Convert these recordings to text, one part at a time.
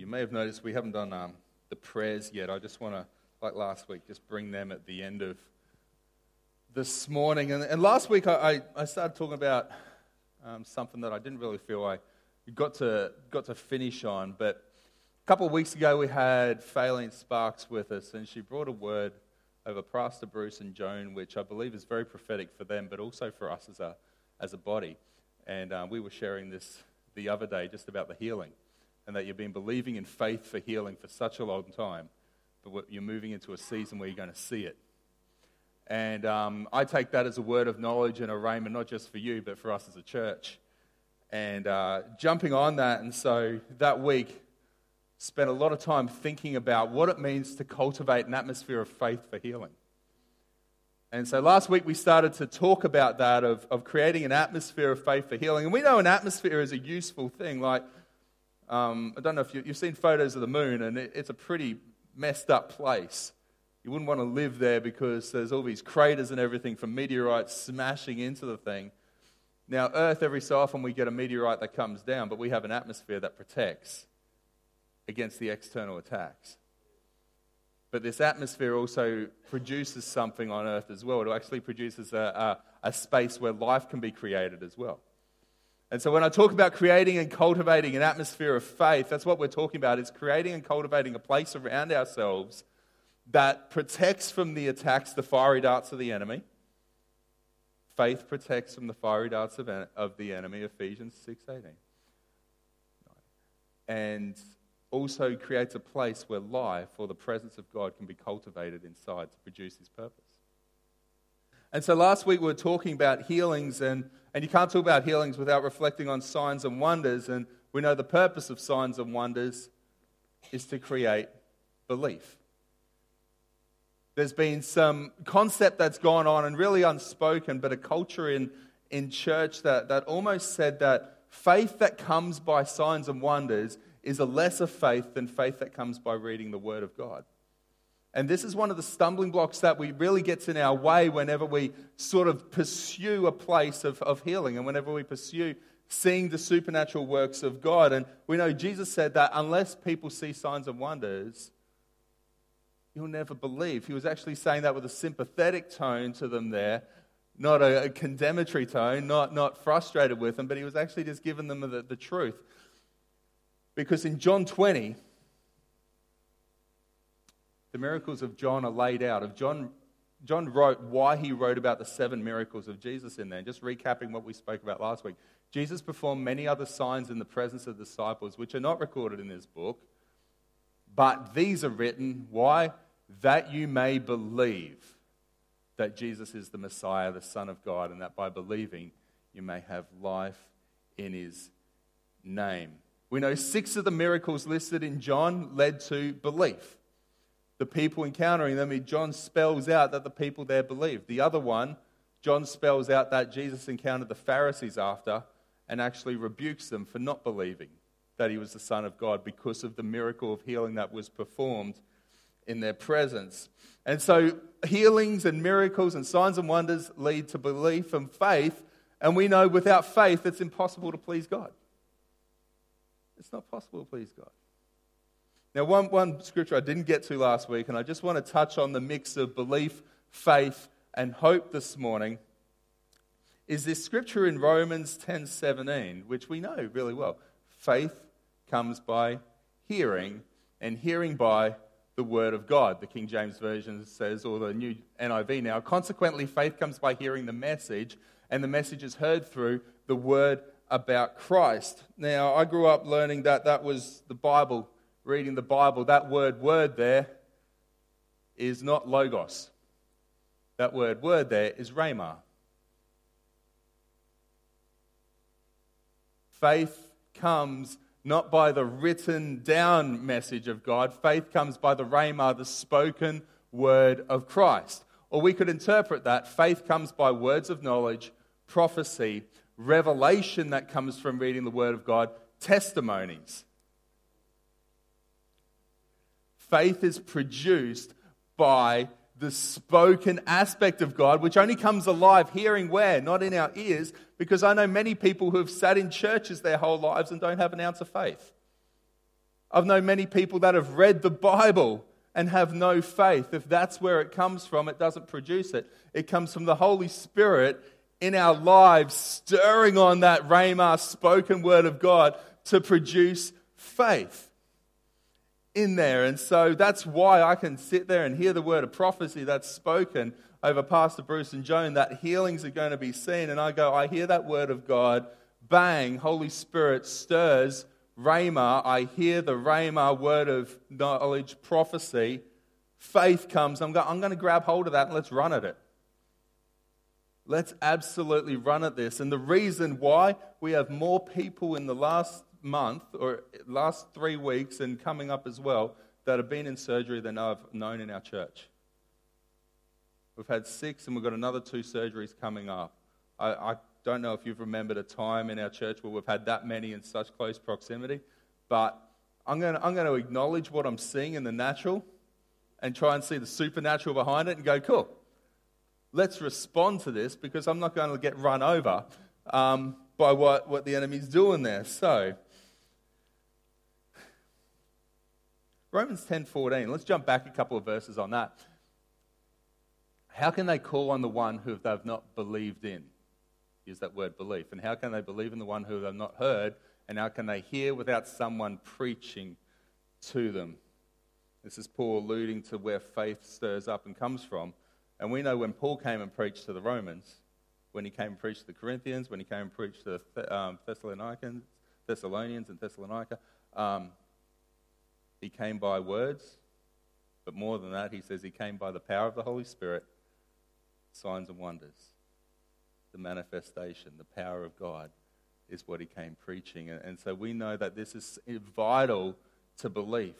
You may have noticed we haven't done um, the prayers yet. I just want to, like last week, just bring them at the end of this morning. And, and last week I, I, started talking about um, something that I didn't really feel I got to, got to finish on. But a couple of weeks ago we had Faylene Sparks with us, and she brought a word over Pastor Bruce and Joan, which I believe is very prophetic for them, but also for us as a, as a body. And um, we were sharing this the other day just about the healing and that you've been believing in faith for healing for such a long time, but you're moving into a season where you're going to see it. And um, I take that as a word of knowledge and a rhema, not just for you, but for us as a church. And uh, jumping on that, and so that week, spent a lot of time thinking about what it means to cultivate an atmosphere of faith for healing. And so last week we started to talk about that of, of creating an atmosphere of faith for healing. And we know an atmosphere is a useful thing. Like um, I don't know if you, have seen photos of the moon, and it, it's a pretty messed up place. You wouldn't want to live there because there's all these craters and everything from meteorites smashing into the thing. Now, Earth, every so often we get a meteorite that comes down, but we have an atmosphere that protects against the external attacks. But this atmosphere also produces something on Earth as well. It actually produces a, a, a space where life can be created as well. And so when I talk about creating and cultivating an atmosphere of faith, that's what we're talking about. It's creating and cultivating a place around ourselves that protects from the attacks, the fiery darts of the enemy. Faith protects from the fiery darts of, of the enemy, Ephesians 6.18. And also creates a place where life or the presence of God can be cultivated inside to produce his purpose. And so last week we were talking about healings, and, and you can't talk about healings without reflecting on signs and wonders. And we know the purpose of signs and wonders is to create belief. There's been some concept that's gone on and really unspoken, but a culture in, in church that, that almost said that faith that comes by signs and wonders is a lesser faith than faith that comes by reading the Word of God. And this is one of the stumbling blocks that we really gets in our way whenever we sort of pursue a place of, of healing and whenever we pursue seeing the supernatural works of God. And we know Jesus said that unless people see signs and wonders, you'll never believe. He was actually saying that with a sympathetic tone to them there, not a, a condemnatory tone, not, not frustrated with them, but he was actually just giving them the, the truth. Because in John 20, the miracles of John are laid out. Of John, John wrote why he wrote about the seven miracles of Jesus in there. Just recapping what we spoke about last week. Jesus performed many other signs in the presence of disciples, which are not recorded in this book, but these are written. Why? That you may believe that Jesus is the Messiah, the Son of God, and that by believing you may have life in his name. We know six of the miracles listed in John led to belief the people encountering them, John spells out that the people there believed. The other one, John spells out that Jesus encountered the Pharisees after and actually rebukes them for not believing that he was the Son of God because of the miracle of healing that was performed in their presence. And so, healings and miracles and signs and wonders lead to belief and faith. And we know without faith, it's impossible to please God. It's not possible to please God. Now, one, one scripture I didn't get to last week, and I just want to touch on the mix of belief, faith, and hope this morning, is this scripture in Romans 10 17, which we know really well. Faith comes by hearing, and hearing by the word of God. The King James Version says, or the new NIV now, consequently, faith comes by hearing the message, and the message is heard through the word about Christ. Now, I grew up learning that that was the Bible reading the Bible, that word word there is not logos. That word word there is rhema. Faith comes not by the written down message of God, faith comes by the rhema, the spoken word of Christ. Or we could interpret that faith comes by words of knowledge, prophecy, revelation that comes from reading the word of God, testimonies faith is produced by the spoken aspect of God, which only comes alive hearing where? Not in our ears, because I know many people who have sat in churches their whole lives and don't have an ounce of faith. I've known many people that have read the Bible and have no faith. If that's where it comes from, it doesn't produce it. It comes from the Holy Spirit in our lives, stirring on that Rhema spoken word of God to produce faith in there. And so that's why I can sit there and hear the word of prophecy that's spoken over Pastor Bruce and Joan that healings are going to be seen. And I go, I hear that word of God, bang, Holy Spirit stirs Rhema. I hear the Rhema word of knowledge, prophecy. Faith comes. I'm, go, I'm going to grab hold of that and let's run at it. Let's absolutely run at this. And the reason why we have more people in the last month or last three weeks and coming up as well that have been in surgery than I've known in our church. We've had six and we've got another two surgeries coming up. I, I don't know if you've remembered a time in our church where we've had that many in such close proximity, but I'm going, to, I'm going to acknowledge what I'm seeing in the natural and try and see the supernatural behind it and go, cool, let's respond to this because I'm not going to get run over um, by what, what the enemy's doing there. So, Romans 10:14. Let's jump back a couple of verses on that. How can they call on the one who they've not believed in? Use that word belief. And how can they believe in the one who they've not heard? And how can they hear without someone preaching to them? This is Paul alluding to where faith stirs up and comes from. And we know when Paul came and preached to the Romans, when he came and preached to the Corinthians, when he came and preached to the um, Thessalonians, Thessalonians and Thessalonica, um, he came by words, but more than that, he says he came by the power of the Holy Spirit, signs and wonders. The manifestation, the power of God is what he came preaching. And, so we know that this is vital to belief.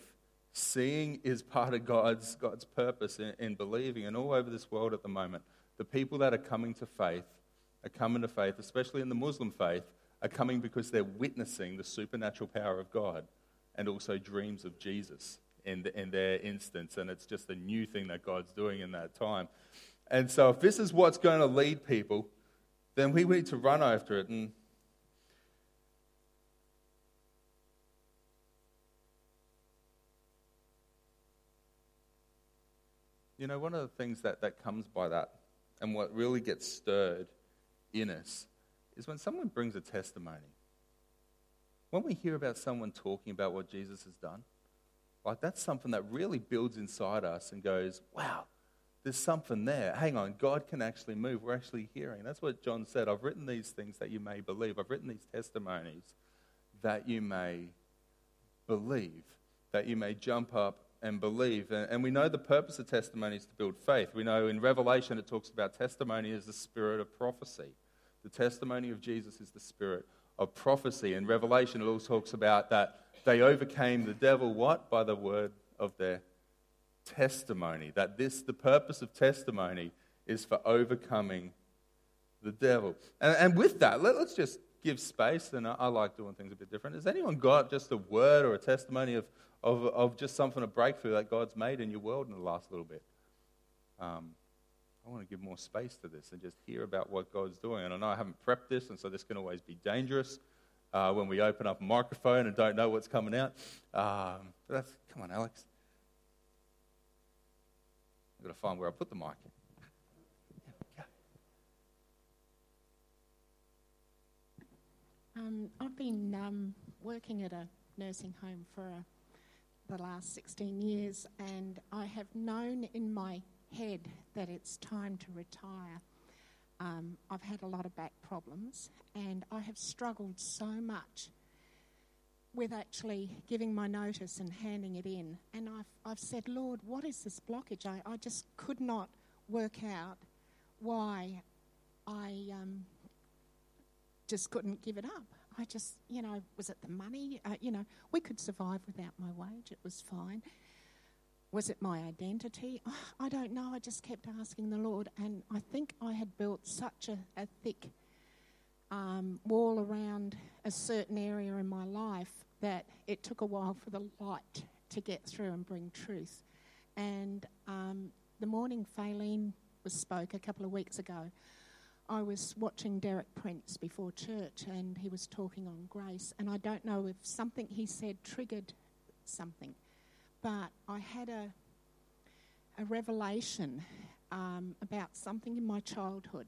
Seeing is part of God's, God's purpose in, in believing. And all over this world at the moment, the people that are coming to faith are coming to faith, especially in the Muslim faith, are coming because they're witnessing the supernatural power of God and also dreams of Jesus in, in their instance. And it's just a new thing that God's doing in that time. And so, if this is what's going to lead people, then we need to run after it. And You know, one of the things that, that comes by that and what really gets stirred in us is when someone brings a testimony. When we hear about someone talking about what Jesus has done, like that's something that really builds inside us and goes, wow, there's something there. Hang on, God can actually move. We're actually hearing. That's what John said. I've written these things that you may believe. I've written these testimonies that you may believe, that you may jump up and believe. And we know the purpose of testimony is to build faith. We know in Revelation it talks about testimony as the spirit of prophecy. The testimony of Jesus is the spirit of prophecy. In Revelation it also talks about that they overcame the devil what? By the word of their testimony. That this, the purpose of testimony, is for overcoming the devil. And, and with that, let, us just give space. And I, I like doing things a bit different. Has anyone got just a word or a testimony of of, of just something, a breakthrough that God's made in your world in the last little bit. Um, I want to give more space to this and just hear about what God's doing. And I know I haven't prepped this, and so this can always be dangerous uh, when we open up a microphone and don't know what's coming out. Um, that's, come on, Alex. I've got to find where I put the mic. Um, I've been um, working at a nursing home for a the last 16 years, and I have known in my head that it's time to retire. Um, I've had a lot of back problems, and I have struggled so much with actually giving my notice and handing it in. And I've, I've said, Lord, what is this blockage? I, I just could not work out why I um, just couldn't give it up. I just, you know, was it the money? Uh, you know, we could survive without my wage, it was fine. Was it my identity? I don't know. I just kept asking the Lord, and I think I had built such a, a thick um, wall around a certain area in my life that it took a while for the light to get through and bring truth. And um, the morning Faylene was spoke a couple of weeks ago, I was watching Derek Prince before church and he was talking on grace. And I don't know if something he said triggered something. But I had a, a revelation um, about something in my childhood.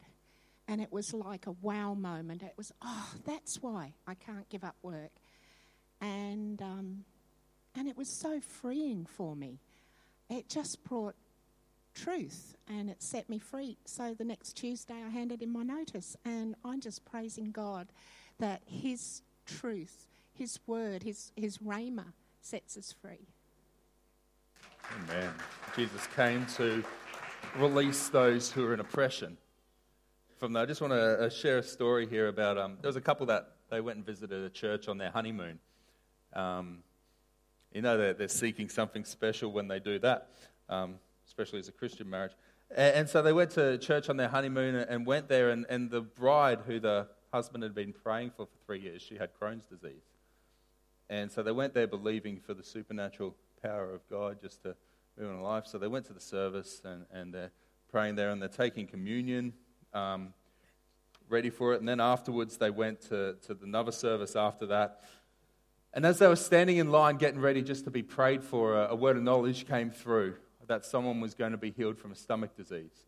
And it was like a wow moment. It was, oh, that's why I can't give up work. And, um, and it was so freeing for me. It just brought truth and it set me free. So the next Tuesday, I handed in my notice. And I'm just praising God that His truth, His word, His, his rhema sets us free. Amen. Jesus came to release those who are in oppression from that. I just want to uh, share a story here about um, there was a couple that they went and visited a church on their honeymoon. Um, you know, they're, they're, seeking something special when they do that, um, especially as a Christian marriage. And, and, so they went to church on their honeymoon and went there, and, and the bride, who the husband had been praying for for three years, she had Crohn's disease. And so they went there believing for the supernatural power of God just to move on life. So they went to the service and, and they're praying there and they're taking communion, um, ready for it. And then afterwards, they went to, to another service after that. And as they were standing in line, getting ready just to be prayed for, a, a word of knowledge came through that someone was going to be healed from a stomach disease.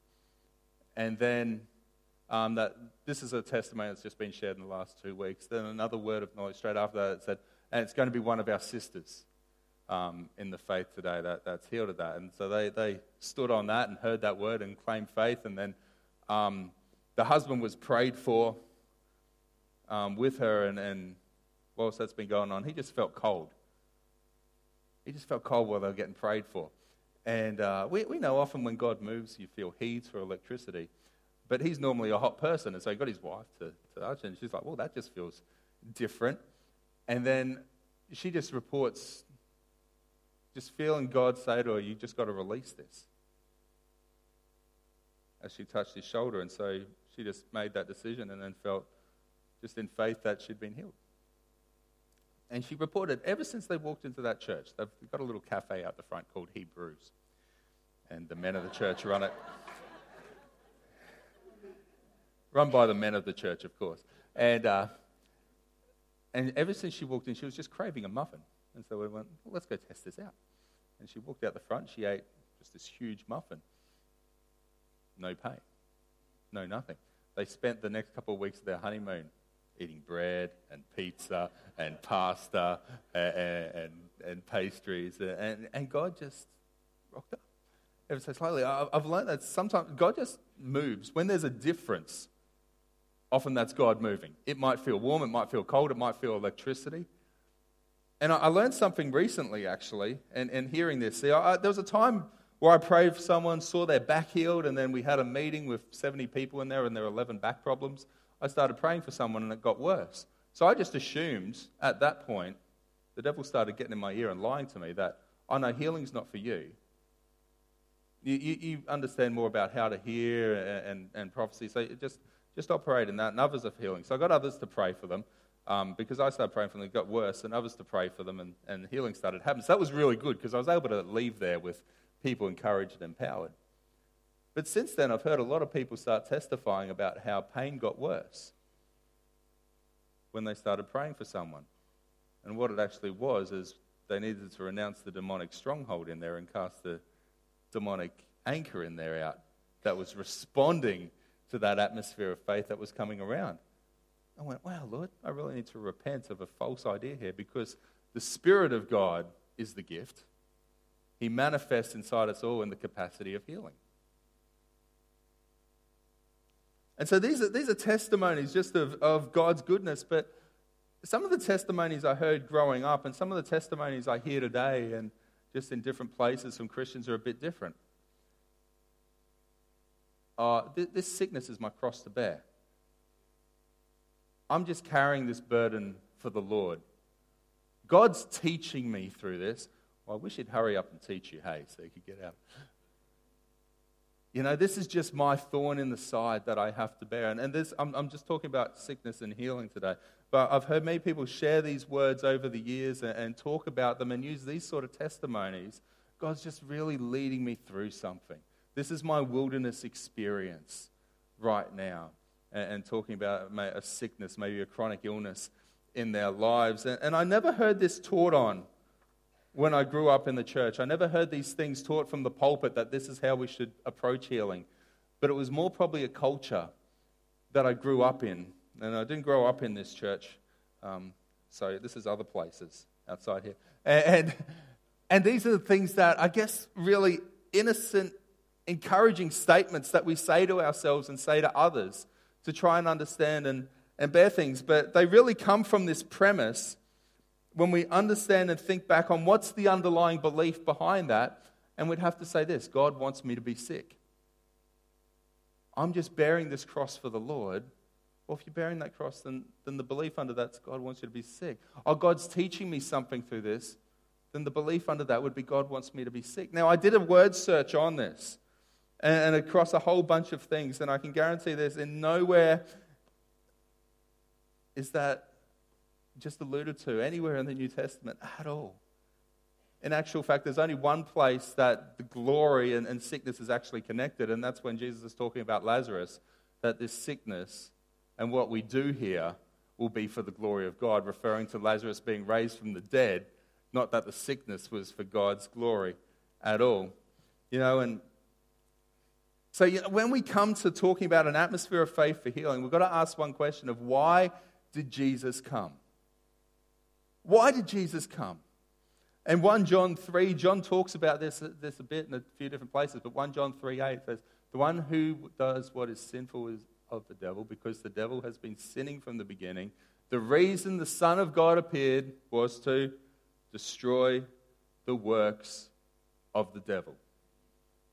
And then um, that this is a testimony that's just been shared in the last two weeks. Then another word of knowledge straight after that said, and it's going to be one of our sisters um, in the faith today that, that's healed of that. And so they, they stood on that and heard that word and claimed faith. And then um, the husband was prayed for um, with her. And, and whilst that's been going on, he just felt cold. He just felt cold while they were getting prayed for. And uh, we, we know often when God moves, you feel heat or electricity. But he's normally a hot person. And so he got his wife to, to touch, and she's like, well, that just feels different. And then she just reports just feeling God say to her, You just got to release this. As she touched his shoulder. And so she just made that decision and then felt just in faith that she'd been healed. And she reported, ever since they walked into that church, they've got a little cafe out the front called Hebrews. And the men of the church run it. run by the men of the church, of course. And, uh, and ever since she walked in, she was just craving a muffin. And so we went, well, let's go test this out. And she walked out the front. She ate just this huge muffin. No pain. No nothing. They spent the next couple of weeks of their honeymoon eating bread and pizza and pasta and, and, and pastries. And, and God just rocked up ever so slowly. I've learned that sometimes God just moves. When there's a difference, often that's God moving. It might feel warm, it might feel cold, it might feel electricity. And I, I learned something recently, actually, and, and hearing this. See, I, there was a time where I prayed for someone, saw their back healed, and then we had a meeting with 70 people in there, and there were 11 back problems. I started praying for someone, and it got worse. So I just assumed at that point, the devil started getting in my ear and lying to me that, oh no, healing's not for you. You, you, you understand more about how to hear and, and, and prophecy, so just, just operate in that, and others of healing. So I got others to pray for them um, because I started praying for them, it got worse, and others to pray for them, and, and healing started happening. So that was really good because I was able to leave there with people encouraged and empowered. But since then, I've heard a lot of people start testifying about how pain got worse when they started praying for someone. And what it actually was is they needed to renounce the demonic stronghold in there and cast the demonic anchor in there out that was responding to that atmosphere of faith that was coming around. I went, wow, Lord, I really need to repent of a false idea here because the Spirit of God is the gift. He manifests inside us all in the capacity of healing. And so these are, these are testimonies just of, of God's goodness, but some of the testimonies I heard growing up and some of the testimonies I hear today and just in different places from Christians are a bit different. Uh, th- this sickness is my cross to bear. I'm just carrying this burden for the Lord. God's teaching me through this. Well, I wish he'd hurry up and teach you, hey, so you could get out. You know, this is just my thorn in the side that I have to bear. And, and this, I'm, I'm just talking about sickness and healing today. But I've heard many people share these words over the years and, and talk about them and use these sort of testimonies. God's just really leading me through something. This is my wilderness experience right now and, and talking about a sickness, maybe a chronic illness in their lives. And, and I never heard this taught on when I grew up in the church. I never heard these things taught from the pulpit that this is how we should approach healing. But it was more probably a culture that I grew up in. And I didn't grow up in this church. Um, so this is other places outside here. And, and these are the things that I guess really innocent, encouraging statements that we say to ourselves and say to others to try and understand and, and bear things. But they really come from this premise when we understand and think back on what's the underlying belief behind that. And we'd have to say this God wants me to be sick. I'm just bearing this cross for the Lord. Well, if you're bearing that cross, then, then the belief under that's God wants you to be sick. Oh, God's teaching me something through this. Then the belief under that would be God wants me to be sick. Now, I did a word search on this and, and across a whole bunch of things, and I can guarantee there's in nowhere is that just alluded to anywhere in the New Testament at all. In actual fact, there's only one place that the glory and, and sickness is actually connected, and that's when Jesus is talking about Lazarus, that this sickness and what we do here will be for the glory of God, referring to Lazarus being raised from the dead, not that the sickness was for God's glory at all. You know, and so when we come to talking about an atmosphere of faith for healing, we've got to ask one question of why did Jesus come? Why did Jesus come? And 1 John 3, John talks about this, this a bit in a few different places, but 1 John 3 8 says, The one who does what is sinful is of the devil, because the devil has been sinning from the beginning. The reason the Son of God appeared was to destroy the works of the devil.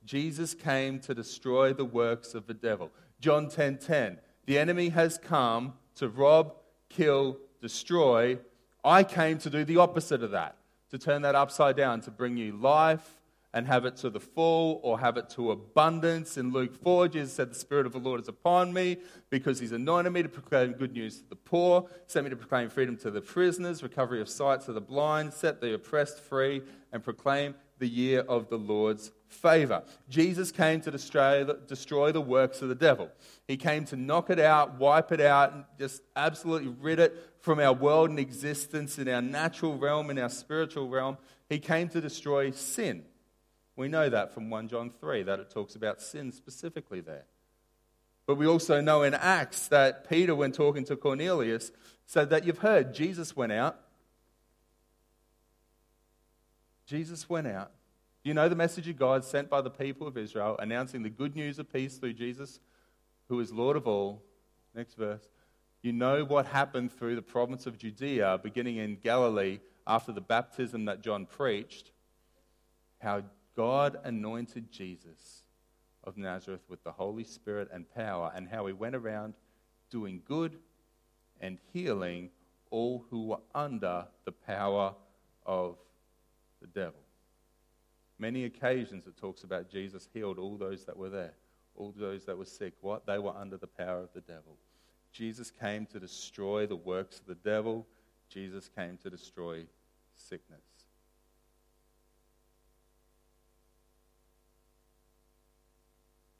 Jesus came to destroy the works of the devil. John 10:10. 10, 10, the enemy has come to rob, kill, destroy. I came to do the opposite of that, to turn that upside down, to bring you life and have it to the full or have it to abundance. In Luke 4, Jesus said, The Spirit of the Lord is upon me because He's anointed me to proclaim good news to the poor, sent me to proclaim freedom to the prisoners, recovery of sight to the blind, set the oppressed free, and proclaim the year of the Lord's favor. Jesus came to destroy, destroy the works of the devil. He came to knock it out, wipe it out, and just absolutely rid it from our world and existence in our natural realm, in our spiritual realm. He came to destroy sin. We know that from 1 John 3, that it talks about sin specifically there. But we also know in Acts that Peter, when talking to Cornelius, said that you've heard Jesus went out Jesus went out. You know the message of God sent by the people of Israel, announcing the good news of peace through Jesus, who is Lord of all. Next verse. You know what happened through the province of Judea, beginning in Galilee after the baptism that John preached, how God anointed Jesus of Nazareth with the Holy Spirit and power, and how he went around doing good and healing all who were under the power of the devil. Many occasions it talks about Jesus healed all those that were there, all those that were sick. What? They were under the power of the devil. Jesus came to destroy the works of the devil. Jesus came to destroy sickness.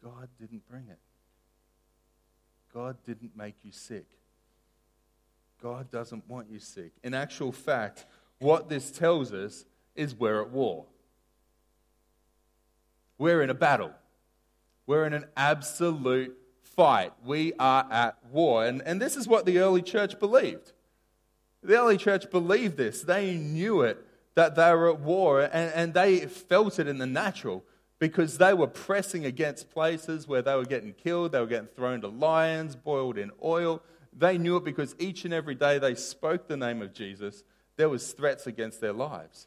God didn't bring it. God didn't make you sick. God doesn't want you sick. In actual fact, what this tells us is we're at war. We're in a battle. We're in an absolute fight. We are at war. And, and this is what the early church believed. The early church believed this. They knew it, that they were at war, and, and they felt it in the natural because they were pressing against places where they were getting killed, they were getting thrown to lions, boiled in oil. They knew it because each and every day they spoke the name of Jesus, there was threats against their lives.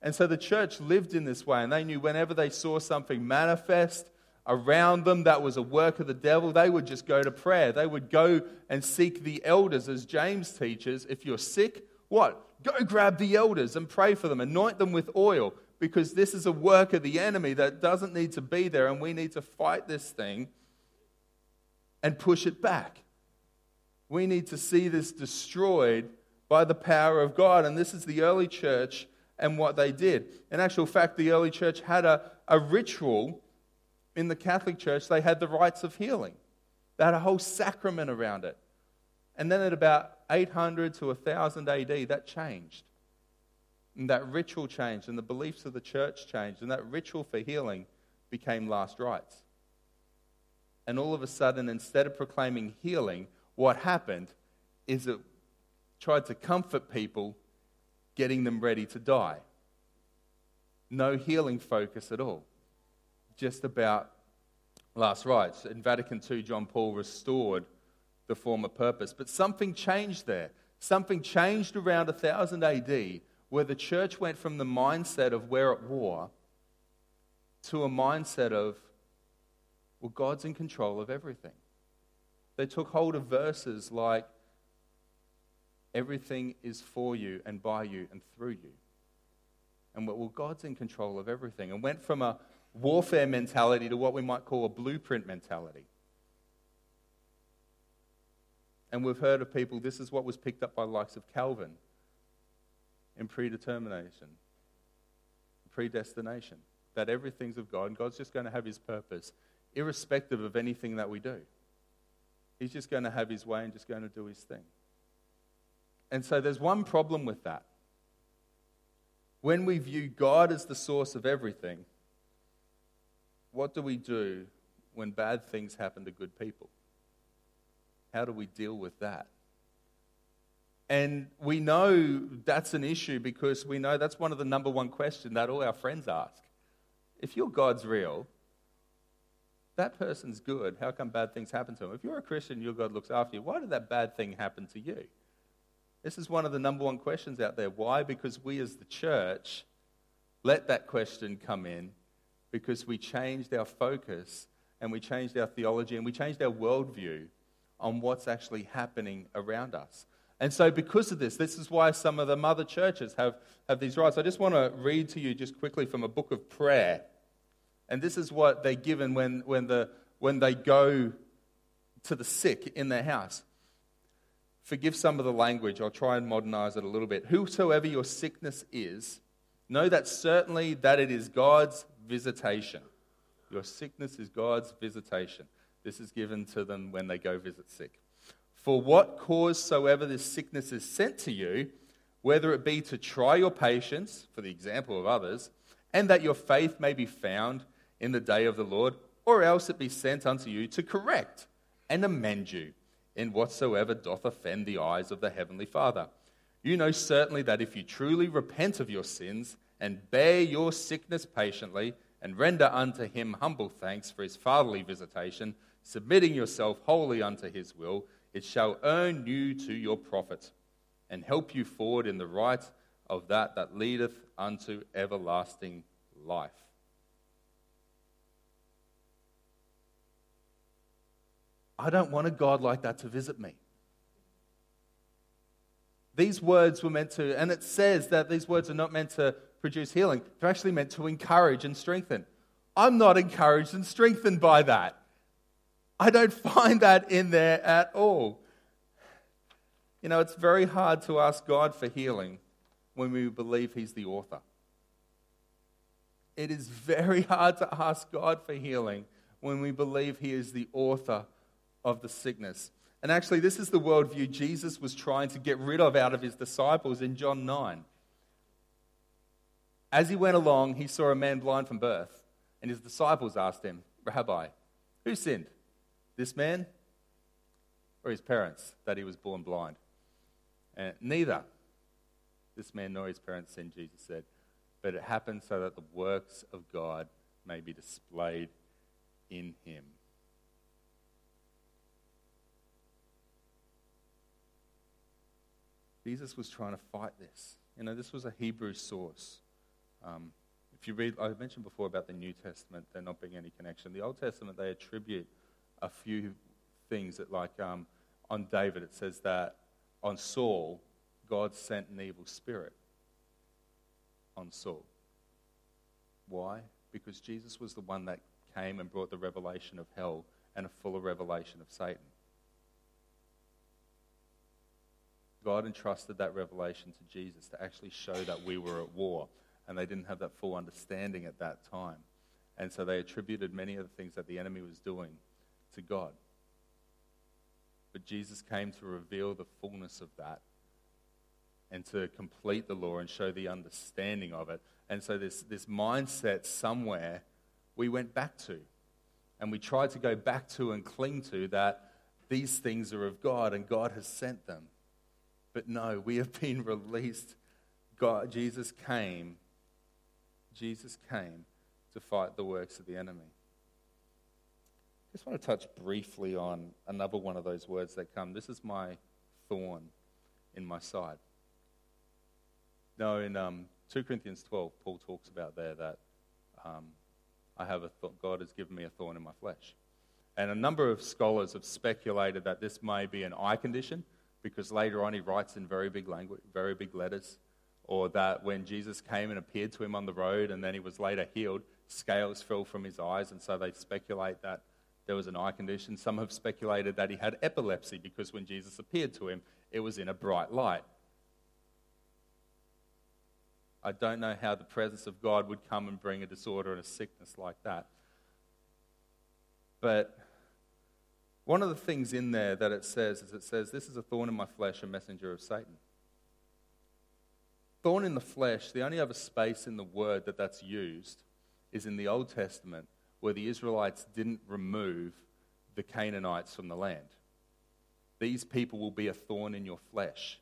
And so the church lived in this way, and they knew whenever they saw something manifest around them that was a work of the devil, they would just go to prayer. They would go and seek the elders, as James teaches. If you're sick, what? Go grab the elders and pray for them, anoint them with oil, because this is a work of the enemy that doesn't need to be there, and we need to fight this thing and push it back. We need to see this destroyed by the power of God. And this is the early church and what they did. In actual fact, the early church had a, a ritual in the Catholic Church, they had the rites of healing. They had a whole sacrament around it. And then at about 800 to 1000 AD, that changed. And that ritual changed, and the beliefs of the church changed, and that ritual for healing became last rites. And all of a sudden, instead of proclaiming healing, what happened is it tried to comfort people, getting them ready to die. No healing focus at all. Just about last rites. In Vatican II, John Paul restored the former purpose. But something changed there. Something changed around 1000 AD where the church went from the mindset of we're at war to a mindset of, well, God's in control of everything. They took hold of verses like, everything is for you and by you and through you. And well, God's in control of everything. And went from a warfare mentality to what we might call a blueprint mentality. And we've heard of people, this is what was picked up by likes of Calvin in predetermination, predestination, that everything's of God and God's just going to have his purpose, irrespective of anything that we do. He's just going to have his way and just going to do his thing. And so there's one problem with that. When we view God as the source of everything, what do we do when bad things happen to good people? How do we deal with that? And we know that's an issue because we know that's one of the number one questions that all our friends ask. If your God's real, that person's good. How come bad things happen to him? If you're a Christian, your God looks after you. Why did that bad thing happen to you? This is one of the number one questions out there. Why? Because we as the church let that question come in because we changed our focus and we changed our theology and we changed our worldview on what's actually happening around us. And so, because of this, this is why some of the mother churches have, have these rites. I just want to read to you just quickly from a book of prayer. And this is what they're given when, when, the, when they go to the sick in their house. Forgive some of the language. I'll try and modernize it a little bit. Whosoever your sickness is, know that certainly that it is God's visitation. Your sickness is God's visitation. This is given to them when they go visit sick. For what cause soever this sickness is sent to you, whether it be to try your patience, for the example of others, and that your faith may be found in the day of the Lord, or else it be sent unto you to correct and amend you in whatsoever doth offend the eyes of the heavenly Father. You know certainly that if you truly repent of your sins and bear your sickness patiently, and render unto him humble thanks for his fatherly visitation, submitting yourself wholly unto his will, it shall earn you to your profit, and help you forward in the right of that that leadeth unto everlasting life. I don't want a God like that to visit me. These words were meant to, and it says that these words are not meant to produce healing. They're actually meant to encourage and strengthen. I'm not encouraged and strengthened by that. I don't find that in there at all. You know, it's very hard to ask God for healing when we believe He's the author. It is very hard to ask God for healing when we believe He is the author of the sickness. And actually, this is the worldview Jesus was trying to get rid of out of his disciples in John 9. As he went along, he saw a man blind from birth, and his disciples asked him, Rabbi, who sinned, this man or his parents, that he was born blind? And neither this man nor his parents sinned, Jesus said, but it happened so that the works of God may be displayed in him. Jesus was trying to fight this. You know, this was a Hebrew source. Um, if you read, I mentioned before about the New Testament, there not being any connection. The Old Testament, they attribute a few things that, like um, on David, it says that on Saul, God sent an evil spirit on Saul. Why? Because Jesus was the one that came and brought the revelation of hell and a fuller revelation of Satan. God entrusted that revelation to Jesus to actually show that we were at war and they didn't have that full understanding at that time. And so they attributed many of the things that the enemy was doing to God. But Jesus came to reveal the fullness of that and to complete the law and show the understanding of it. And so, this, this mindset somewhere we went back to. And we tried to go back to and cling to that these things are of God and God has sent them. But no, we have been released. God, Jesus came. Jesus came to fight the works of the enemy. I Just want to touch briefly on another one of those words that come. This is my thorn in my side. No, in um, 2 Corinthians 12, Paul talks about there that um, I have a th- God has given me a thorn in my flesh. And a number of scholars have speculated that this may be an eye condition because later on he writes in very big language, very big letters, or that when Jesus came and appeared to him on the road and then he was later healed, scales fell from his eyes, and so they speculate that there was an eye condition. Some have speculated that he had epilepsy because when Jesus appeared to him, it was in a bright light. I don't know how the presence of God would come and bring a disorder and a sickness like that. But one of the things in there that it says is it says, This is a thorn in my flesh, a messenger of Satan. Thorn in the flesh, the only other space in the word that that's used is in the Old Testament where the Israelites didn't remove the Canaanites from the land. These people will be a thorn in your flesh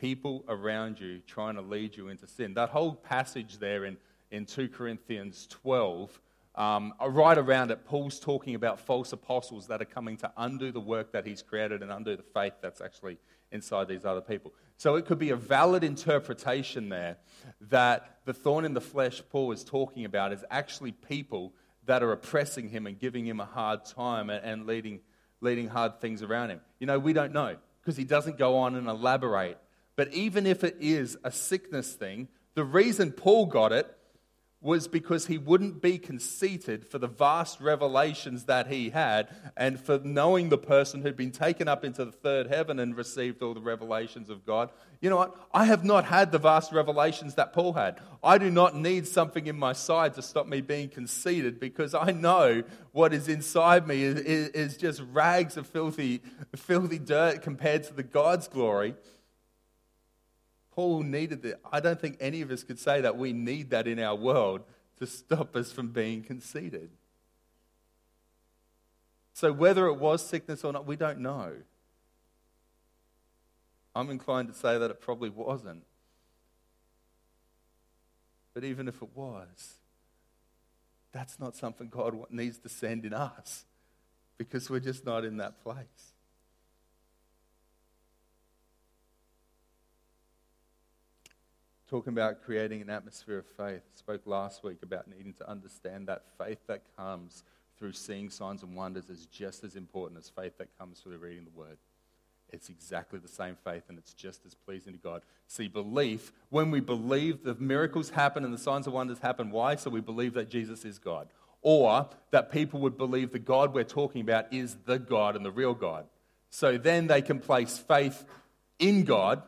people around you trying to lead you into sin. That whole passage there in, in 2 Corinthians 12, um, right around it, Paul's talking about false apostles that are coming to undo the work that he's created and undo the faith that's actually inside these other people. So it could be a valid interpretation there that the thorn in the flesh Paul is talking about is actually people that are oppressing him and giving him a hard time and, and leading, leading hard things around him. You know, we don't know because he doesn't go on and elaborate but even if it is a sickness thing, the reason Paul got it was because he wouldn't be conceited for the vast revelations that he had and for knowing the person who'd been taken up into the third heaven and received all the revelations of God. You know what? I have not had the vast revelations that Paul had. I do not need something in my side to stop me being conceited because I know what is inside me is, is, just rags of filthy, filthy dirt compared to the God's glory. Paul needed that. I don't think any of us could say that we need that in our world to stop us from being conceited. So, whether it was sickness or not, we don't know. I'm inclined to say that it probably wasn't. But even if it was, that's not something God needs to send in us because we're just not in that place. Talking about creating an atmosphere of faith. Spoke last week about needing to understand that faith that comes through seeing signs and wonders is just as important as faith that comes through reading the word. It's exactly the same faith and it's just as pleasing to God. See, belief, when we believe the miracles happen and the signs and wonders happen, why? So we believe that Jesus is God. Or that people would believe the God we're talking about is the God and the real God. So then they can place faith in God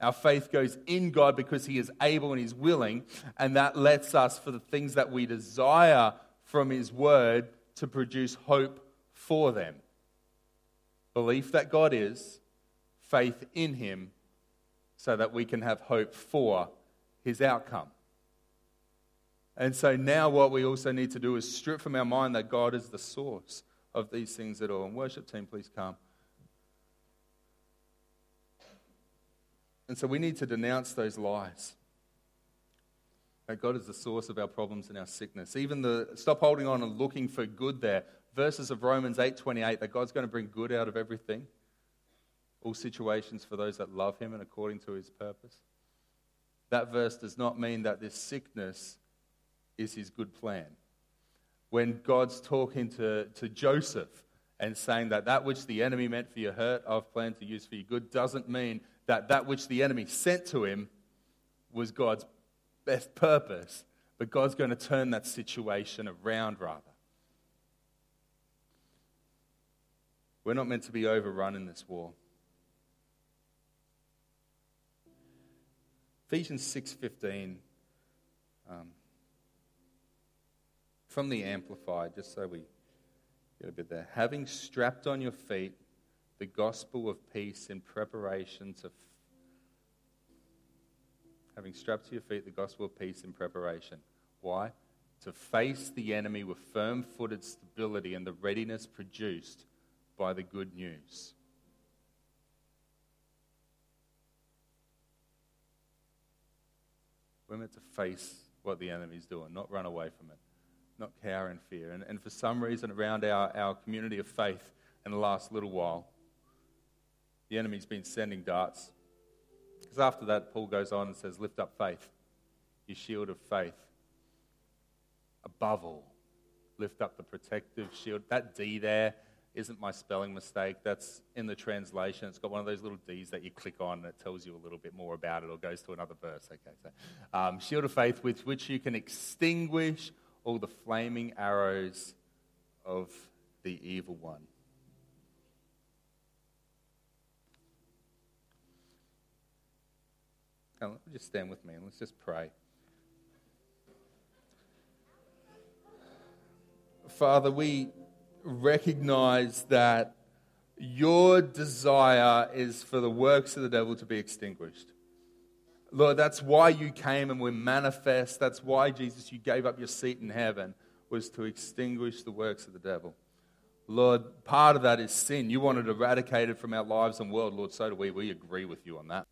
our faith goes in God because He is able and He's willing, and that lets us, for the things that we desire from His Word, to produce hope for them. Belief that God is, faith in Him, so that we can have hope for His outcome. And so now, what we also need to do is strip from our mind that God is the source of these things at all. And, worship team, please come. And so we need to denounce those lies. That God is the source of our problems and our sickness. Even the stop holding on and looking for good there. Verses of Romans 8:28 that God's going to bring good out of everything. All situations for those that love him and according to his purpose. That verse does not mean that this sickness is his good plan. When God's talking to, to Joseph and saying that that which the enemy meant for your hurt, I've planned to use for your good, doesn't mean that that which the enemy sent to him was God's best purpose, but God's going to turn that situation around rather. We're not meant to be overrun in this war. Ephesians 6:15 um, from the amplified just so we get a bit there having strapped on your feet the gospel of peace in preparation to having strapped to your feet the gospel of peace in preparation. Why? To face the enemy with firm footed stability and the readiness produced by the good news. We're meant to face what the enemy's doing, not run away from it, not cower in fear. And, and for some reason, around our, our community of faith in the last little while, the enemy's been sending darts. Because after that, Paul goes on and says, Lift up faith, your shield of faith. Above all, lift up the protective shield. That D there isn't my spelling mistake. That's in the translation. It's got one of those little D's that you click on and it tells you a little bit more about it or goes to another verse. Okay, so um, shield of faith with which you can extinguish all the flaming arrows of the evil one. Now, just stand with me and let's just pray. Father, we recognize that your desire is for the works of the devil to be extinguished. Lord, that's why you came and were manifest. That's why, Jesus, you gave up your seat in heaven, was to extinguish the works of the devil. Lord, part of that is sin. You wanted to eradicate it from our lives and world. Lord, so do we. We agree with you on that.